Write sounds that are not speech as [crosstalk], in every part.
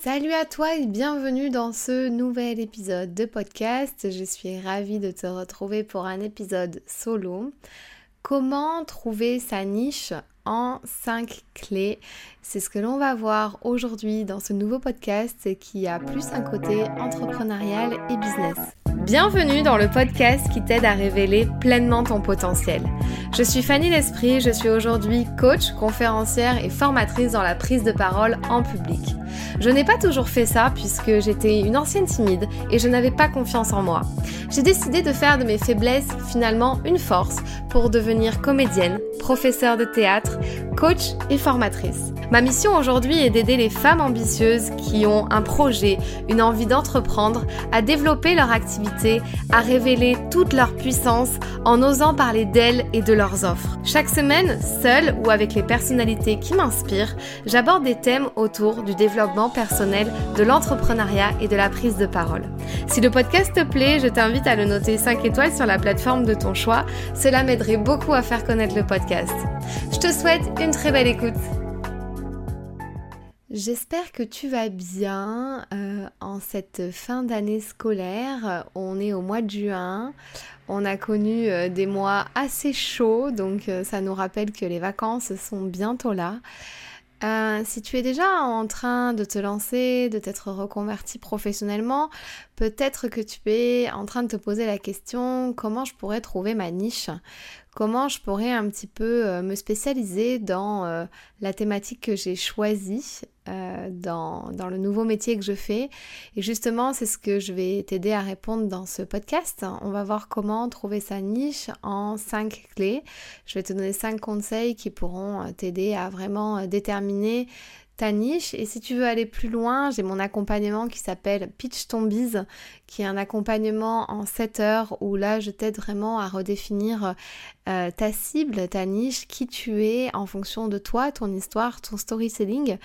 Salut à toi et bienvenue dans ce nouvel épisode de podcast. Je suis ravie de te retrouver pour un épisode solo. Comment trouver sa niche en 5 clés? C'est ce que l'on va voir aujourd'hui dans ce nouveau podcast qui a plus un côté entrepreneurial et business. Bienvenue dans le podcast qui t'aide à révéler pleinement ton potentiel. Je suis Fanny L'Esprit, je suis aujourd'hui coach, conférencière et formatrice dans la prise de parole en public. Je n'ai pas toujours fait ça puisque j'étais une ancienne timide et je n'avais pas confiance en moi. J'ai décidé de faire de mes faiblesses finalement une force pour devenir comédienne, professeure de théâtre, coach et formatrice. Ma mission aujourd'hui est d'aider les femmes ambitieuses qui ont un projet, une envie d'entreprendre, à développer leur activité, à révéler toute leur puissance en osant parler d'elles et de leurs offres. Chaque semaine, seule ou avec les personnalités qui m'inspirent, j'aborde des thèmes autour du développement personnel, de l'entrepreneuriat et de la prise de parole. Si le podcast te plaît, je t'invite à le noter 5 étoiles sur la plateforme de ton choix. Cela m'aiderait beaucoup à faire connaître le podcast. Je te souhaite une très belle écoute. J'espère que tu vas bien euh, en cette fin d'année scolaire. On est au mois de juin. On a connu euh, des mois assez chauds, donc euh, ça nous rappelle que les vacances sont bientôt là. si tu es déjà en train de te lancer, de t'être reconverti professionnellement, peut-être que tu es en train de te poser la question comment je pourrais trouver ma niche? Comment je pourrais un petit peu euh, me spécialiser dans euh, la thématique que j'ai choisie euh, dans, dans, le nouveau métier que je fais. Et justement, c'est ce que je vais t'aider à répondre dans ce podcast. On va voir comment trouver sa niche en cinq clés. Je vais te donner cinq conseils qui pourront t'aider à vraiment déterminer ta niche. Et si tu veux aller plus loin, j'ai mon accompagnement qui s'appelle Pitch Ton qui est un accompagnement en 7 heures où là, je t'aide vraiment à redéfinir euh, ta cible, ta niche, qui tu es en fonction de toi, ton histoire, ton storytelling.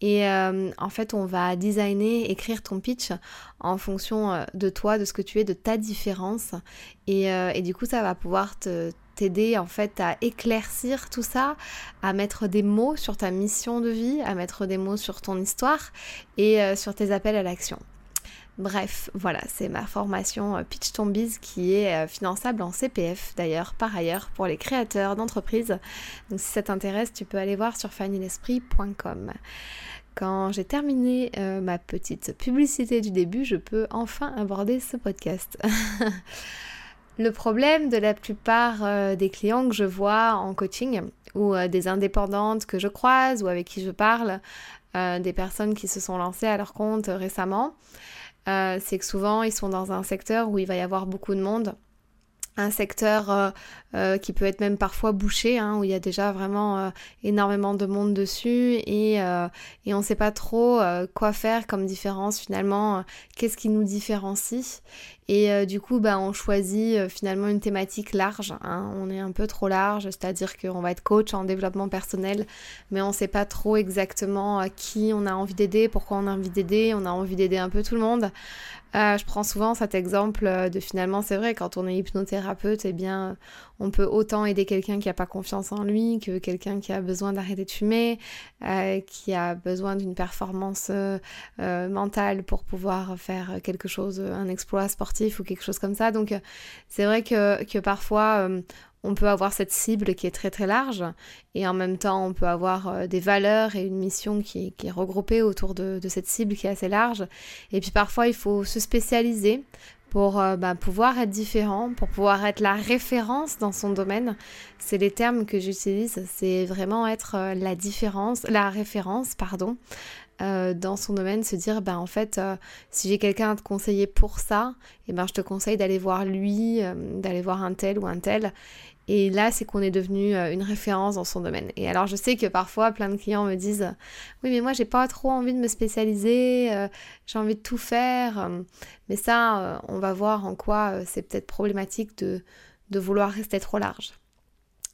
Et euh, en fait, on va designer, écrire ton pitch en fonction euh, de toi, de ce que tu es, de ta différence. Et du coup, ça va pouvoir te t'aider en fait à éclaircir tout ça, à mettre des mots sur ta mission de vie, à mettre des mots sur ton histoire et euh, sur tes appels à l'action. Bref, voilà, c'est ma formation euh, Pitch Ton Biz qui est euh, finançable en CPF d'ailleurs, par ailleurs, pour les créateurs d'entreprises. Donc si ça t'intéresse, tu peux aller voir sur fannylesprit.com. Quand j'ai terminé ma petite publicité du début, je peux enfin aborder ce podcast. [laughs] Le problème de la plupart euh, des clients que je vois en coaching ou euh, des indépendantes que je croise ou avec qui je parle, euh, des personnes qui se sont lancées à leur compte récemment, c'est que souvent ils sont dans un secteur où il va y avoir beaucoup de monde un secteur qui peut être même parfois bouché, hein, où il y a déjà vraiment énormément de monde dessus et, et on ne sait pas trop quoi faire comme différence finalement, qu'est-ce qui nous différencie. Et euh, du coup, bah, on choisit euh, finalement une thématique large. Hein. On est un peu trop large, c'est-à-dire qu'on va être coach en développement personnel, mais on ne sait pas trop exactement euh, qui on a envie d'aider, pourquoi on a envie d'aider. On a envie d'aider un peu tout le monde. Je prends souvent cet exemple de finalement, c'est vrai, quand on est hypnothérapeute, eh bien, on peut autant aider quelqu'un qui n'a pas confiance en lui que quelqu'un qui a besoin d'arrêter de fumer, qui a besoin d'une performance mentale pour pouvoir faire quelque chose, un exploit sportif ou quelque chose comme ça. Donc euh, c'est vrai que, que parfois euh, on peut avoir cette cible qui est très très large et en même temps on peut avoir euh, des valeurs et une mission qui, est regroupée autour de, cette cible qui est assez large. Et puis parfois il faut se spécialiser pour bah, pouvoir être différent, pour pouvoir être la référence dans son domaine. C'est les termes que j'utilise, c'est vraiment être la différence, la référence, pardon, euh, dans son domaine, se dire, bah en fait, euh, si j'ai quelqu'un à te conseiller pour ça, et eh ben je te conseille d'aller voir lui, euh, d'aller voir un tel ou un tel. Et là, c'est qu'on est devenu une référence dans son domaine. Et alors, je sais que parfois, plein de clients me disent, oui, mais moi, j'ai pas trop envie de me spécialiser, j'ai envie de tout faire. mais ça, on va voir en quoi c'est peut-être problématique de, de vouloir rester trop large.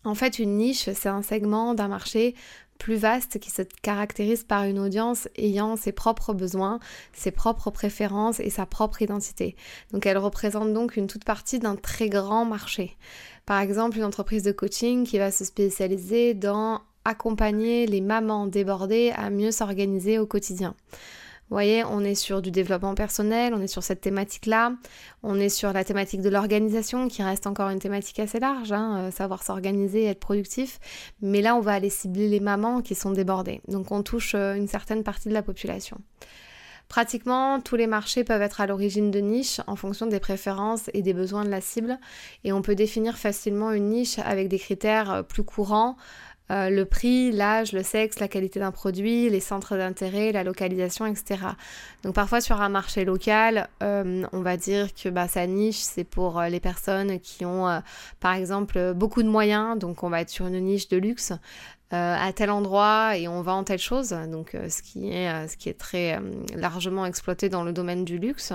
En fait, une niche, c'est un segment d'un marché plus vaste qui se caractérise par une audience ayant ses propres besoins, ses propres préférences et sa propre identité. Donc elle représente donc une toute partie d'un très grand marché. Par exemple, une entreprise de coaching qui va se spécialiser dans accompagner les mamans débordées à mieux s'organiser au quotidien Vous voyez, on est sur du développement personnel, on est sur cette thématique-là, on est sur la thématique de l'organisation qui reste encore une thématique assez large, hein, euh, savoir s'organiser, être productif. Mais là, on va aller cibler les mamans qui sont débordées. Donc on touche euh, une certaine partie de la population. Pratiquement tous les marchés peuvent être à l'origine de niches en fonction des préférences et des besoins de la cible et on peut définir facilement une niche avec des critères euh, plus courants euh, le prix, l'âge, le sexe, la qualité d'un produit, les centres d'intérêt, la localisation, etc. Donc parfois sur un marché local, euh, on va dire que bah, sa niche, c'est pour les personnes qui ont par exemple beaucoup de moyens, donc on va être sur une niche de luxe. Euh, à tel endroit et on vend telle chose, donc euh, ce, qui est, euh, ce qui est très largement exploité dans le domaine du luxe.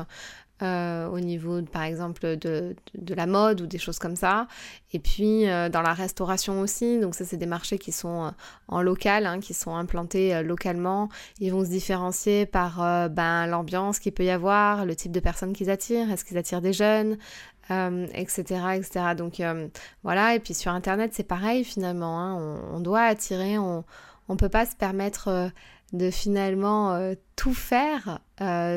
Au niveau, par exemple, de, de, la mode ou des choses comme ça. Et puis, dans la restauration aussi. Donc, ça, c'est des marchés qui sont en local, hein, qui sont implantés localement. Ils vont se différencier par ben, l'ambiance qu'il peut y avoir, le type de personnes qu'ils attirent. Est-ce qu'ils attirent des jeunes etc., euh, etc. Donc euh, voilà, et puis sur Internet, c'est pareil finalement. Hein. on, doit attirer, on ne peut pas se permettre euh, de finalement tout faire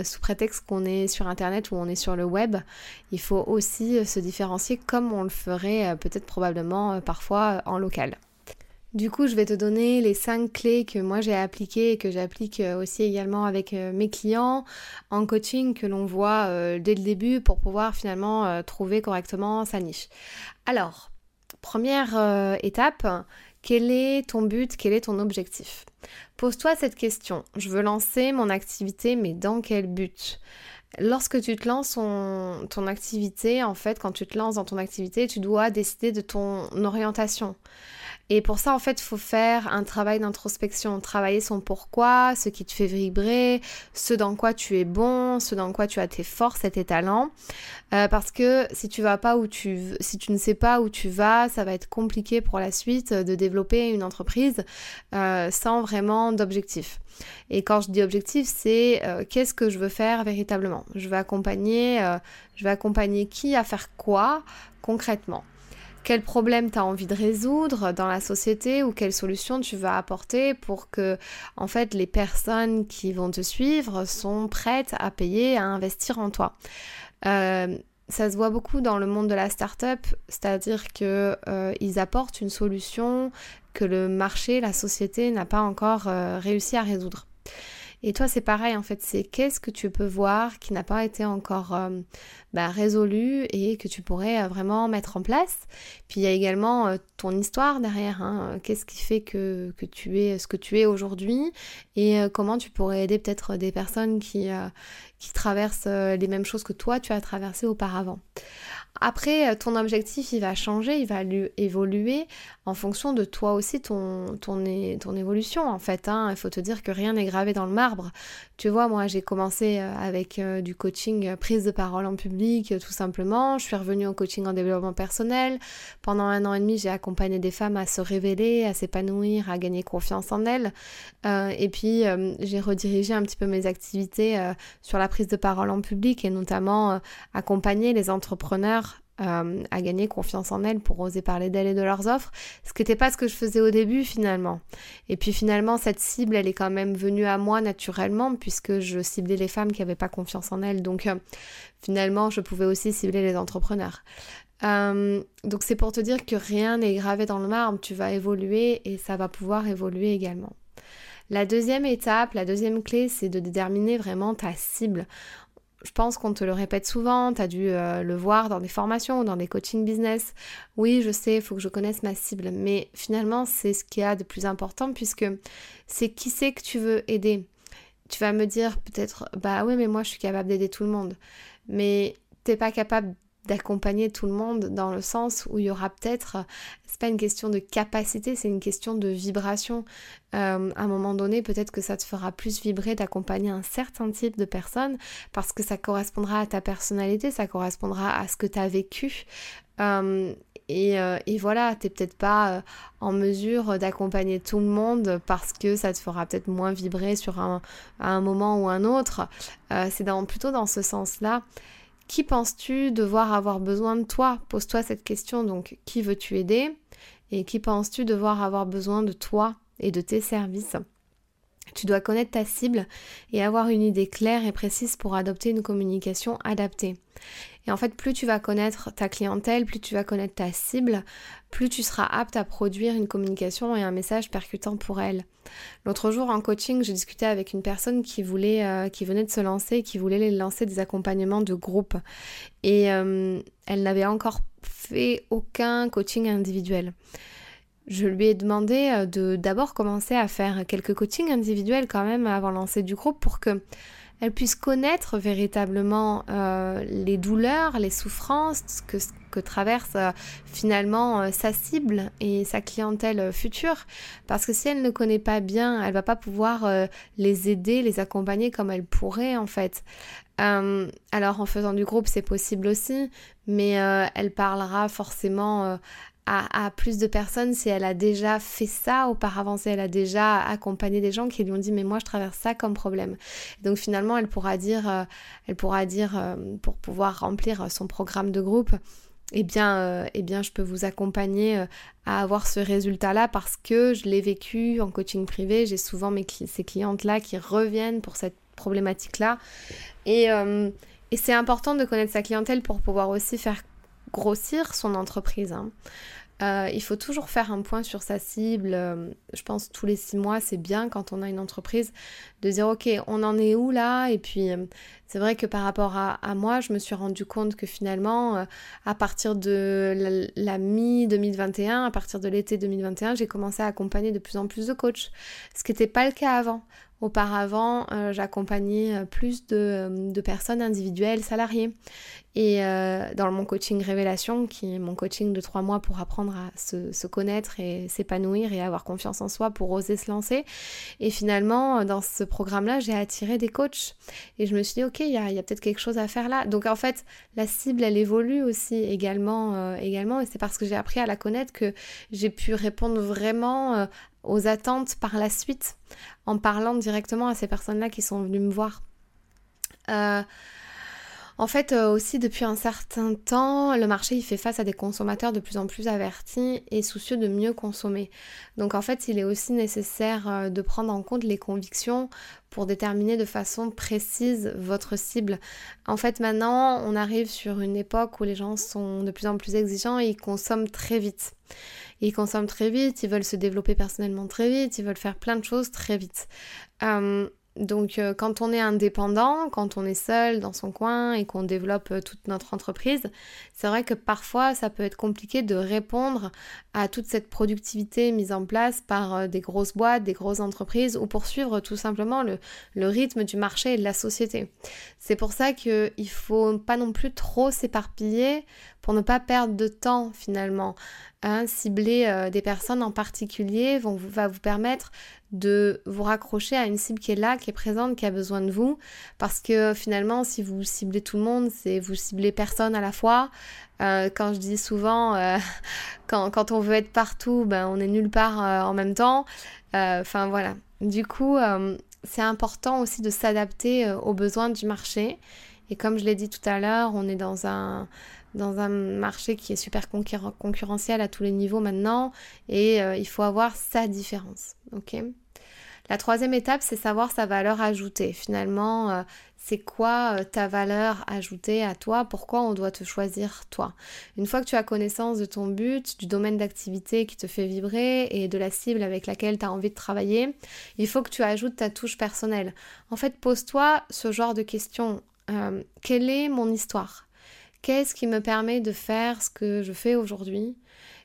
sous prétexte qu'on est sur Internet ou on est sur le web. Il faut aussi se différencier comme on le ferait peut-être probablement parfois en local. Du coup, je vais te donner les cinq clés que moi j'ai appliquées et que j'applique euh, aussi également avec euh, mes clients en coaching que l'on voit euh, dès le début pour pouvoir finalement trouver correctement sa niche. Alors, première étape, quel est ton but, quel est ton objectif? Pose-toi cette question. Je veux lancer mon activité, mais dans quel but? Lorsque tu te lances en, ton activité, en fait, quand tu te lances dans ton activité, tu dois décider de ton orientation. Et pour ça, en fait, il faut faire un travail d'introspection, travailler son pourquoi, ce qui te fait vibrer, ce dans quoi tu es bon, ce dans quoi tu as tes forces et tes talents. Euh, parce que si tu vas pas où tu, si tu ne sais pas où tu vas, ça va être compliqué pour la suite de développer une entreprise euh, sans vraiment d'objectif. Et quand je dis objectif, c'est euh, qu'est-ce que je veux faire véritablement? Je vais accompagner, je vais accompagner qui à faire quoi concrètement quel problème tu as envie de résoudre dans la société ou quelle solution tu vas apporter pour que en fait les personnes qui vont te suivre sont prêtes à payer, à investir en toi? Euh, ça se voit beaucoup dans le monde de la start-up, c'est-à-dire qu'ils euh, apportent une solution que le marché, la société n'a pas encore euh, réussi à résoudre. Et toi, c'est pareil en fait, c'est qu'est-ce que tu peux voir qui n'a pas été encore euh, bah, résolu et que tu pourrais euh, vraiment mettre en place. Puis il y a également euh, ton histoire derrière. Hein. Qu'est-ce qui fait que, que, tu es ce que tu es aujourd'hui et comment tu pourrais aider peut-être des personnes qui, qui traversent les mêmes choses que toi, tu as traversé auparavant. Après, ton objectif, il va changer, il va évoluer en fonction de toi aussi, ton, ton, évolution en fait. Hein. Il faut te dire que rien n'est gravé dans le marbre. Tu vois, moi j'ai commencé euh, avec euh, du coaching euh, prise de parole en public, tout simplement. Je suis revenue au coaching en développement personnel. Pendant un an et demi, j'ai accompagné des femmes à se révéler, à s'épanouir, à gagner confiance en elles. et puis, j'ai redirigé un petit peu mes activités sur la prise de parole en public et notamment accompagner les entrepreneurs euh, à gagner confiance en elles pour oser parler d'elles et de leurs offres, ce qui n'était pas ce que je faisais au début finalement. Et puis finalement, cette cible, elle est quand même venue à moi naturellement puisque je ciblais les femmes qui n'avaient pas confiance en elles. Donc euh, finalement, je pouvais aussi cibler les entrepreneurs. Euh, donc c'est pour te dire que rien n'est gravé dans le marbre, tu vas évoluer et ça va pouvoir évoluer également. La deuxième étape, la deuxième clé, c'est de déterminer vraiment ta cible je pense qu'on te le répète souvent, tu as dû euh, le voir dans des formations ou dans des coaching business. Oui, je sais, il faut que je connaisse ma cible, mais finalement, c'est ce qu'il y a de plus important puisque c'est qui c'est que tu veux aider. Tu vas me dire peut-être, bah oui, mais moi je suis capable d'aider tout le monde. Mais t'es pas capable d'accompagner tout le monde dans le sens où il y aura peut-être, c'est pas une question de capacité, c'est une question de vibration. Euh, à un moment donné, peut-être que ça te fera plus vibrer d'accompagner un certain type de personne parce que ça correspondra à ta personnalité, ça correspondra à ce que tu as vécu. Euh, et, euh, et, voilà, t'es peut-être pas en mesure d'accompagner tout le monde parce que ça te fera peut-être moins vibrer sur un, à un moment ou un autre. c'est dans, plutôt dans ce sens-là. Qui penses-tu devoir avoir besoin de toi? Pose-toi cette question. Donc, qui veux-tu aider? Et qui penses-tu devoir avoir besoin de toi et de tes services? Tu dois connaître ta cible et avoir une idée claire et précise pour adopter une communication adaptée. Et en fait, plus tu vas connaître ta clientèle, plus tu vas connaître ta cible, plus tu seras apte à produire une communication et un message percutant pour elle. L'autre jour en coaching, j'ai discuté avec une personne qui voulait, euh, qui venait de se lancer, qui voulait lancer des accompagnements de groupe. Et euh, elle n'avait encore fait aucun coaching individuel. Je lui ai demandé euh, de d'abord commencer à faire quelques coachings individuels quand même avant de lancer du groupe pour que elle puisse connaître véritablement euh, les douleurs, les souffrances que, traverse euh, finalement euh, sa cible et sa clientèle future. Parce que si elle ne connaît pas bien, elle va pas pouvoir les aider, les accompagner comme elle pourrait en fait. alors en faisant du groupe, c'est possible aussi, mais elle parlera forcément à, plus de personnes si elle a déjà fait ça auparavant, si elle a déjà accompagné des gens qui lui ont dit mais moi je traverse ça comme problème. Donc finalement elle pourra dire, euh, elle pourra dire euh, pour pouvoir remplir son programme de groupe, eh bien, euh, eh bien je peux vous accompagner à avoir ce résultat-là parce que je l'ai vécu en coaching privé. J'ai souvent ces clientes-là qui reviennent pour cette problématique-là. Et, et c'est important de connaître sa clientèle pour pouvoir aussi faire grossir son entreprise. Hein. Euh, il faut toujours faire un point sur sa cible. Euh, je pense tous les six mois, c'est bien quand on a une entreprise de dire ok, on en est où là? Et puis euh, c'est vrai que par rapport à, moi, je me suis rendu compte que finalement, à partir de la, la mi-2021, à partir de l'été 2021, j'ai commencé à accompagner de plus en plus de coachs, ce qui n'était pas le cas avant. Auparavant, j'accompagnais plus de, de, personnes individuelles, salariées. Et euh, dans mon coaching Révélation, qui est mon coaching de trois mois pour apprendre à se, connaître et s'épanouir et avoir confiance en soi pour oser se lancer. Et finalement, dans ce programme-là, j'ai attiré des coachs. Et je me suis dit, ok, il y a, peut-être quelque chose à faire là. Donc en fait, la cible, elle évolue aussi également. également et c'est parce que j'ai appris à la connaître que j'ai pu répondre vraiment aux attentes par la suite en parlant directement à ces personnes-là qui sont venues me voir. Euh, en fait, euh, aussi depuis un certain temps, le marché il fait face à des consommateurs de plus en plus avertis et soucieux de mieux consommer. Donc en fait, il est aussi nécessaire euh, de prendre en compte les convictions pour déterminer de façon précise votre cible. En fait, maintenant, on arrive sur une époque où les gens sont de plus en plus exigeants et ils consomment très vite. Ils consomment très vite, ils veulent se développer personnellement très vite, ils veulent faire plein de choses très vite. Euh, donc euh, quand on est indépendant, quand on est seul dans son coin et qu'on développe euh, toute notre entreprise, c'est vrai que parfois ça peut être compliqué de répondre à toute cette productivité mise en place par euh, des grosses boîtes, des grosses entreprises ou poursuivre tout simplement le, le rythme du marché et de la société. C'est pour ça qu'il ne faut pas non plus trop s'éparpiller pour ne pas perdre de temps finalement. Hein, cibler des personnes en particulier va vous permettre de vous raccrocher à une cible qui est là, qui est présente, qui a besoin de vous. Parce que finalement, si vous ciblez tout le monde, c'est vous ciblez personne à la fois. Euh, quand je dis souvent, euh, [laughs] quand, on veut être partout, ben, on est nulle part euh, en même temps. Enfin voilà. Du coup, c'est important aussi de s'adapter aux besoins du marché. Et comme je l'ai dit tout à l'heure, on est dans un dans un marché qui est super concurrentiel à tous les niveaux maintenant et il faut avoir sa différence. La troisième étape, c'est savoir sa valeur ajoutée. Finalement, euh, c'est quoi euh, ta valeur ajoutée à toi? Pourquoi on doit te choisir toi? Une fois que tu as connaissance de ton but, du domaine d'activité qui te fait vibrer et de la cible avec laquelle tu as envie de travailler, il faut que tu ajoutes ta touche personnelle. En fait, pose-toi ce genre de questions. Euh, quelle est mon histoire? Qu'est-ce qui me permet de faire ce que je fais aujourd'hui?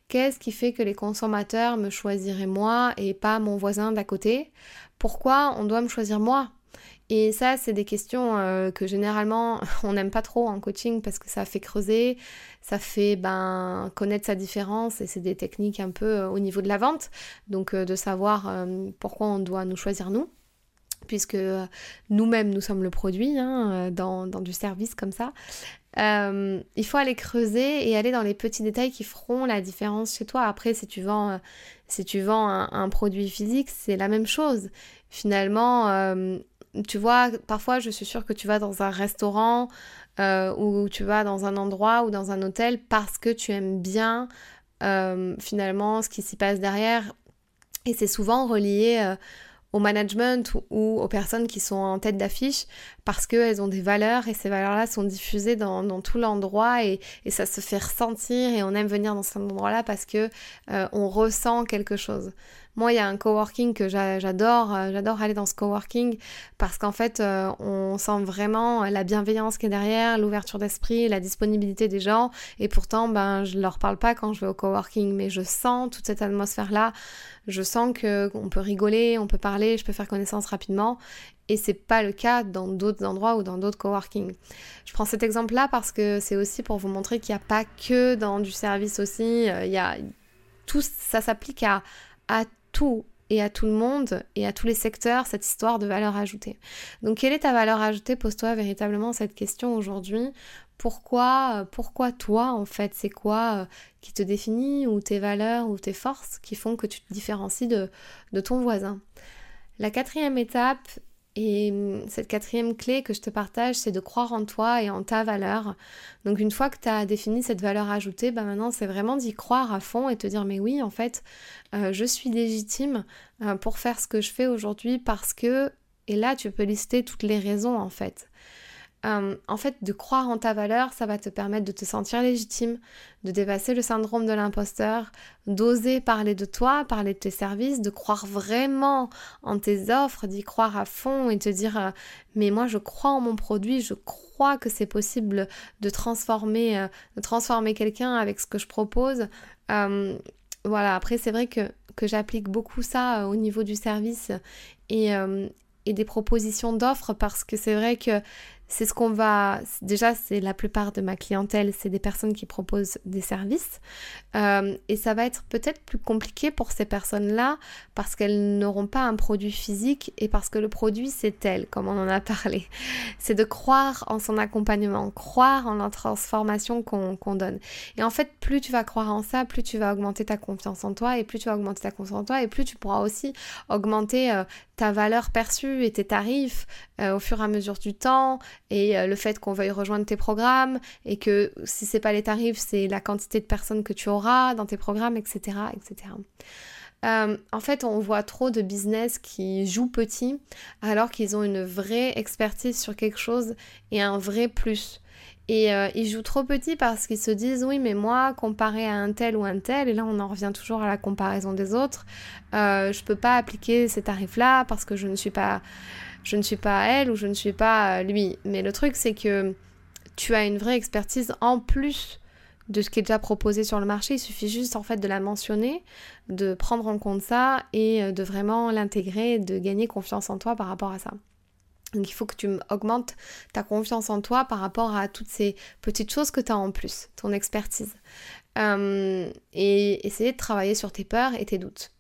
Qu'est-ce qui fait que les consommateurs me choisiraient moi et pas mon voisin d'à côté? Pourquoi on doit me choisir moi? Et ça, c'est des questions euh, que généralement [laughs] on n'aime pas trop en coaching parce que ça fait creuser, ça fait ben, connaître sa différence et c'est des techniques un peu euh, au niveau de la vente. Donc euh, de savoir pourquoi on doit nous choisir nous puisque nous-mêmes nous sommes le produit hein, dans, du service comme ça. Euh, il faut aller creuser et aller dans les petits détails qui feront la différence chez toi. Après, si tu vends, euh, si tu vends un, produit physique, c'est la même chose. Finalement, euh, tu vois, parfois, je suis sûre que tu vas dans un restaurant ou tu vas dans un endroit ou dans un hôtel parce que tu aimes bien finalement ce qui s'y passe derrière. Et c'est souvent relié au management ou, aux personnes qui sont en tête d'affiche parce qu'elles ont des valeurs et ces valeurs-là sont diffusées dans, tout l'endroit et, ça se fait ressentir et on aime venir dans cet endroit-là parce que euh, on ressent quelque chose. Moi, il y a un coworking que j'adore, euh, j'adore aller dans ce coworking parce qu'en fait, euh, on sent vraiment la bienveillance qui est derrière, l'ouverture d'esprit, la disponibilité des gens. Et pourtant, ben, je leur parle pas quand je vais au coworking, mais je sens toute cette atmosphère-là. Je sens que on peut rigoler, on peut parler, je peux faire connaissance rapidement. Et c'est pas le cas dans d'autres endroits ou dans d'autres coworking. Je prends cet exemple-là parce que c'est aussi pour vous montrer qu'il n'y a pas que dans du service aussi. Euh, il y a ça s'applique à tout et à tout le monde et à tous les secteurs cette histoire de valeur ajoutée. Donc quelle est ta valeur ajoutée? Pose-toi véritablement cette question aujourd'hui. Pourquoi, pourquoi toi en fait C'est quoi euh, qui te définit ou tes valeurs ou tes forces qui font que tu te différencies de, ton voisin La quatrième étape, et hum, cette quatrième clé que je te partage, c'est de croire en toi et en ta valeur. Donc une fois que tu as défini cette valeur ajoutée, bah maintenant c'est vraiment d'y croire à fond et te dire mais oui en fait euh, je suis légitime euh, pour faire ce que je fais aujourd'hui parce que et là tu peux lister toutes les raisons en fait. Euh, en fait, de croire en ta valeur, ça va te permettre de te sentir légitime, de dépasser le syndrome de l'imposteur, d'oser parler de toi, parler de tes services, de croire vraiment en tes offres, d'y croire à fond et te dire euh, mais moi je crois en mon produit, je crois que c'est possible de transformer, euh, transformer quelqu'un avec ce que je propose. voilà, après c'est vrai que, que j'applique beaucoup ça au niveau du service et, et des propositions d'offres parce que c'est vrai que c'est ce qu'on va... Déjà, c'est la plupart de ma clientèle, c'est des personnes qui proposent des services. Euh, et ça va être peut-être plus compliqué pour ces personnes-là parce qu'elles n'auront pas un produit physique et parce que le produit, c'est elle, comme on en a parlé. C'est de croire en son accompagnement, croire en la transformation qu'on donne. Et en fait, plus tu vas croire en ça, plus tu vas augmenter ta confiance en toi et plus tu vas augmenter ta confiance en toi et plus tu pourras aussi augmenter euh, ta valeur perçue et tes tarifs euh, au fur et à mesure du temps et euh, le fait qu'on veuille rejoindre tes programmes et que si c'est pas les tarifs, c'est la quantité de personnes que tu auras dans tes programmes, etc. etc. Euh, en fait, on voit trop de business qui jouent petit alors qu'ils ont une vraie expertise sur quelque chose et un vrai plus. Et euh, ils jouent trop petit parce qu'ils se disent oui mais moi comparé à un tel ou un tel, et là on en revient toujours à la comparaison des autres, euh, je peux pas appliquer ces tarifs là parce que je ne suis pas je ne suis pas elle ou je ne suis pas lui. Mais le truc c'est que tu as une vraie expertise en plus de ce qui est déjà proposé sur le marché, il suffit juste en fait de la mentionner, de prendre en compte ça et euh, de vraiment l'intégrer, de gagner confiance en toi par rapport à ça. Donc il faut que tu augmentes ta confiance en toi par rapport à toutes ces petites choses que tu as en plus, ton expertise. Euh, et essayer de travailler sur tes peurs et tes doutes.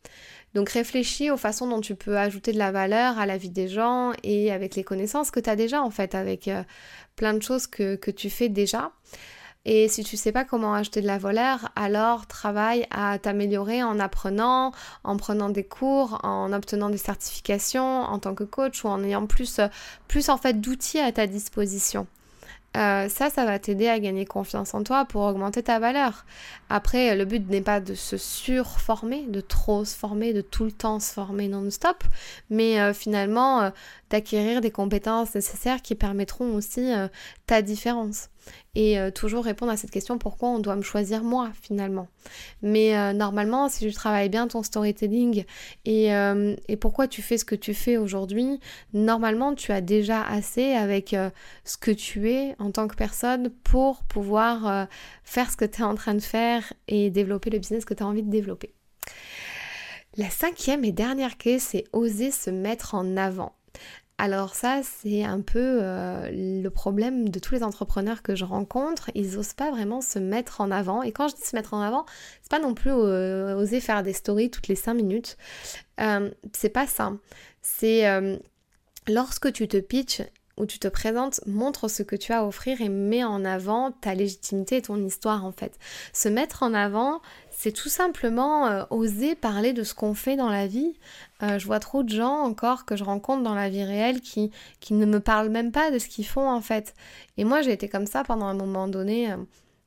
Donc réfléchis aux façons dont tu peux ajouter de la valeur à la vie des gens et avec les connaissances que tu as déjà en fait, avec euh, plein de choses que, que tu fais déjà. Et si tu sais pas comment acheter de la valeur, alors travaille à t'améliorer en apprenant, en prenant des cours, en obtenant des certifications en tant que coach ou en ayant plus, plus en fait d'outils à ta disposition. Euh, ça, ça va t'aider à gagner confiance en toi pour augmenter ta valeur. Après, le but n'est pas de se surformer, de trop se former, de tout le temps se former non-stop, mais euh, finalement euh, d'acquérir des compétences nécessaires qui permettront aussi ta différence et euh, toujours répondre à cette question pourquoi on doit me choisir moi finalement? Mais euh, normalement, si tu travailles bien ton storytelling et, euh, et, pourquoi tu fais ce que tu fais aujourd'hui, normalement tu as déjà assez avec ce que tu es en tant que personne pour pouvoir faire ce que tu es en train de faire et développer le business que tu as envie de développer. La cinquième et dernière clé, c'est oser se mettre en avant. Alors ça, c'est un peu euh, le problème de tous les entrepreneurs que je rencontre. Ils n'osent pas vraiment se mettre en avant. Et quand je dis se mettre en avant, c'est pas non plus euh, oser faire des stories toutes les 5 minutes. Euh, c'est pas ça. C'est lorsque tu te pitches où tu te présentes, montre ce que tu as à offrir et mets en avant ta légitimité et ton histoire en fait. Se mettre en avant, c'est tout simplement euh, oser parler de ce qu'on fait dans la vie. Euh, je vois trop de gens encore que je rencontre dans la vie réelle qui, qui ne me parlent même pas de ce qu'ils font en fait. Et moi j'ai été comme ça pendant un moment donné. Euh,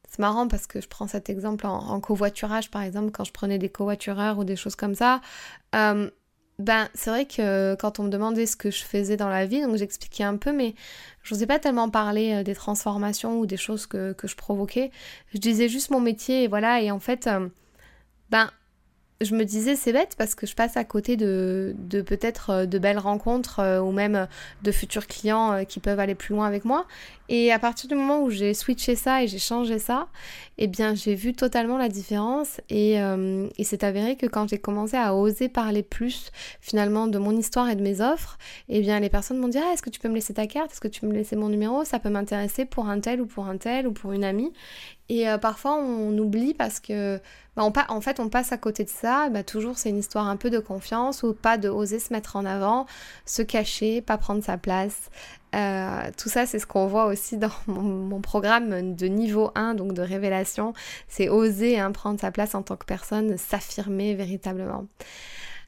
c'est marrant parce que je prends cet exemple en, covoiturage par exemple quand je prenais des covoitureurs ou des choses comme ça ben, c'est vrai que quand on me demandait ce que je faisais dans la vie, donc j'expliquais un peu, mais je n'osais pas tellement parler euh, des transformations ou des choses que, que, je provoquais. Je disais juste mon métier et voilà. Et en fait, euh, ben, je me disais c'est bête parce que je passe à côté de, peut-être euh, de belles rencontres euh, ou même de futurs clients euh, qui peuvent aller plus loin avec moi. Et à partir du moment où j'ai switché ça et j'ai changé ça, eh bien j'ai vu totalement la différence et, et c'est avéré que quand j'ai commencé à oser parler plus finalement de mon histoire et de mes offres, eh bien les personnes m'ont dit ah, est-ce que tu peux me laisser ta carte, est-ce que tu peux me laisser mon numéro, ça peut m'intéresser pour un tel ou pour un tel ou pour une amie. Et parfois on oublie parce que bah, en fait, on passe à côté de ça. Bah, toujours, c'est une histoire un peu de confiance ou pas de oser se mettre en avant, se cacher, pas prendre sa place. Euh, tout ça, c'est ce qu'on voit aussi dans [laughs] mon, programme de niveau 1, donc de révélation. C'est oser hein, prendre sa place en tant que personne, s'affirmer véritablement.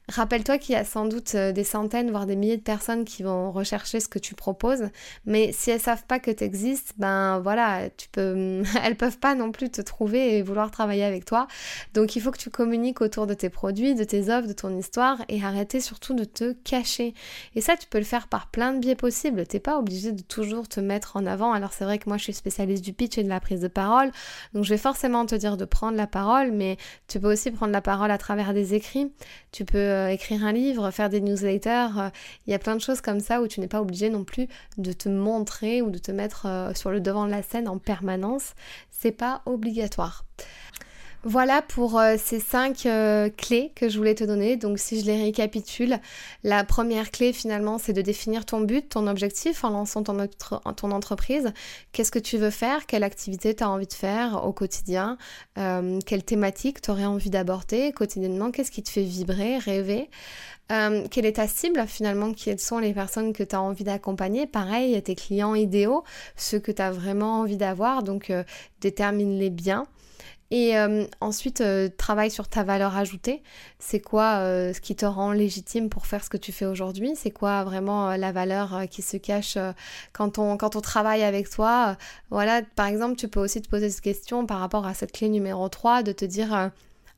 Rappelle-toi qu'il y a sans doute euh, des centaines, voire des milliers de personnes qui vont rechercher ce que tu proposes, mais si elles savent pas que tu existes, ben voilà, tu peux, [laughs] elles peuvent pas non plus te trouver et vouloir travailler avec toi. Donc il faut que tu communiques autour de tes produits, de tes offres, de ton histoire et arrêter surtout de te cacher. Et ça, tu peux le faire par plein de biais possibles. T'es pas obligé de toujours te mettre en avant. Alors c'est vrai que moi, je suis spécialiste du pitch et de la prise de parole, donc je vais forcément te dire de prendre la parole, mais tu peux aussi prendre la parole à travers des écrits. Tu peux euh, écrire un livre, faire des newsletters. Euh, il y a plein de choses comme ça où tu n'es pas obligé non plus de te montrer ou de te mettre euh, sur le devant de la scène en permanence. C'est pas obligatoire. Voilà pour euh, ces cinq euh, clés que je voulais te donner. Donc si je les récapitule, la première clé finalement c'est de définir ton but, ton objectif en lançant ton, entreprise. Qu'est-ce que tu veux faire? Quelle activité tu as envie de faire au quotidien? Euh, Quelle thématique tu aurais envie d'aborder quotidiennement? Qu'est-ce qui te fait vibrer, rêver? Quelle est ta cible finalement? Quelles sont les personnes que tu as envie d'accompagner? Pareil, tes clients idéaux, ceux que tu as vraiment envie d'avoir, donc détermine-les bien. Et euh, ensuite, euh, travaille sur ta valeur ajoutée. C'est quoi euh, ce qui te rend légitime pour faire ce que tu fais aujourd'hui? C'est quoi vraiment la valeur qui se cache quand, on, quand on travaille avec toi? Voilà, par exemple, tu peux aussi te poser cette question par rapport à cette clé numéro 3, de te dire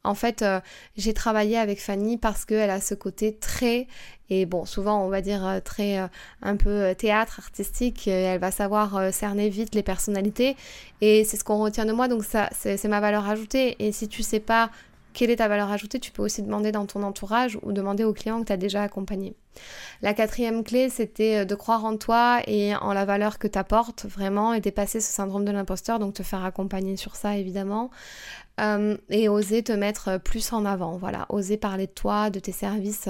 en fait, euh, j'ai travaillé avec Fanny parce qu'elle a ce côté très, et bon, souvent on va dire euh, très euh, un peu théâtre artistique, elle va savoir cerner vite les personnalités, et c'est ce qu'on retient de moi, donc ça, c'est ma valeur ajoutée. Et si tu sais pas quelle est ta valeur ajoutée, tu peux aussi demander dans ton entourage ou demander aux clients que tu as déjà accompagné. La quatrième clé, c'était de croire en toi et en la valeur que tu apportes vraiment et dépasser ce syndrome de l'imposteur, donc te faire accompagner sur ça évidemment. Euh, et oser te mettre plus en avant. Voilà, oser parler de toi, de tes services,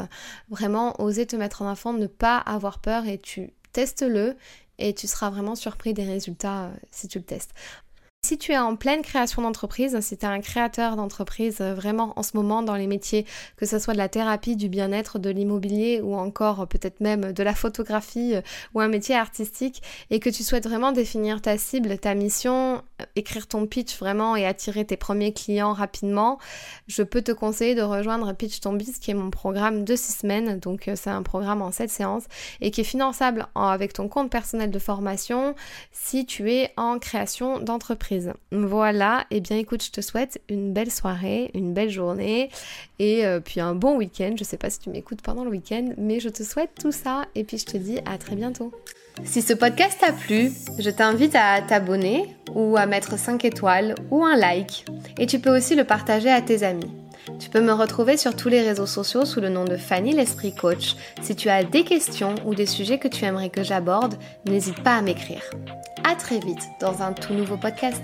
vraiment oser te mettre en avant, ne pas avoir peur et tu testes-le et tu seras vraiment surpris des résultats euh, si tu le testes. Si tu es en pleine création d'entreprise, si tu es un créateur d'entreprise euh, vraiment en ce moment dans les métiers, que ce soit de la thérapie, du bien-être, de l'immobilier ou encore euh, peut-être même de la photographie euh, ou un métier artistique et que tu souhaites vraiment définir ta cible, ta mission, écrire ton pitch vraiment et attirer tes premiers clients rapidement, je peux te conseiller de rejoindre Pitch Ton Biz qui est mon programme de 6 semaines. Donc c'est un programme en 7 séances et qui est finançable avec ton compte personnel de formation si tu es en création d'entreprise. Voilà, et eh bien écoute, je te souhaite une belle soirée, une belle journée et euh, puis un bon week-end. Je sais pas si tu m'écoutes pendant le week-end, mais je te souhaite tout ça et puis je te dis à très bientôt. Si ce podcast t'a plu, je t'invite à t'abonner ou à mettre 5 étoiles ou un like et tu peux aussi le partager à tes amis. Tu peux me retrouver sur tous les réseaux sociaux sous le nom de Fanny l'Esprit Coach. Si tu as des questions ou des sujets que tu aimerais que j'aborde, n'hésite pas à m'écrire. À très vite dans un tout nouveau podcast.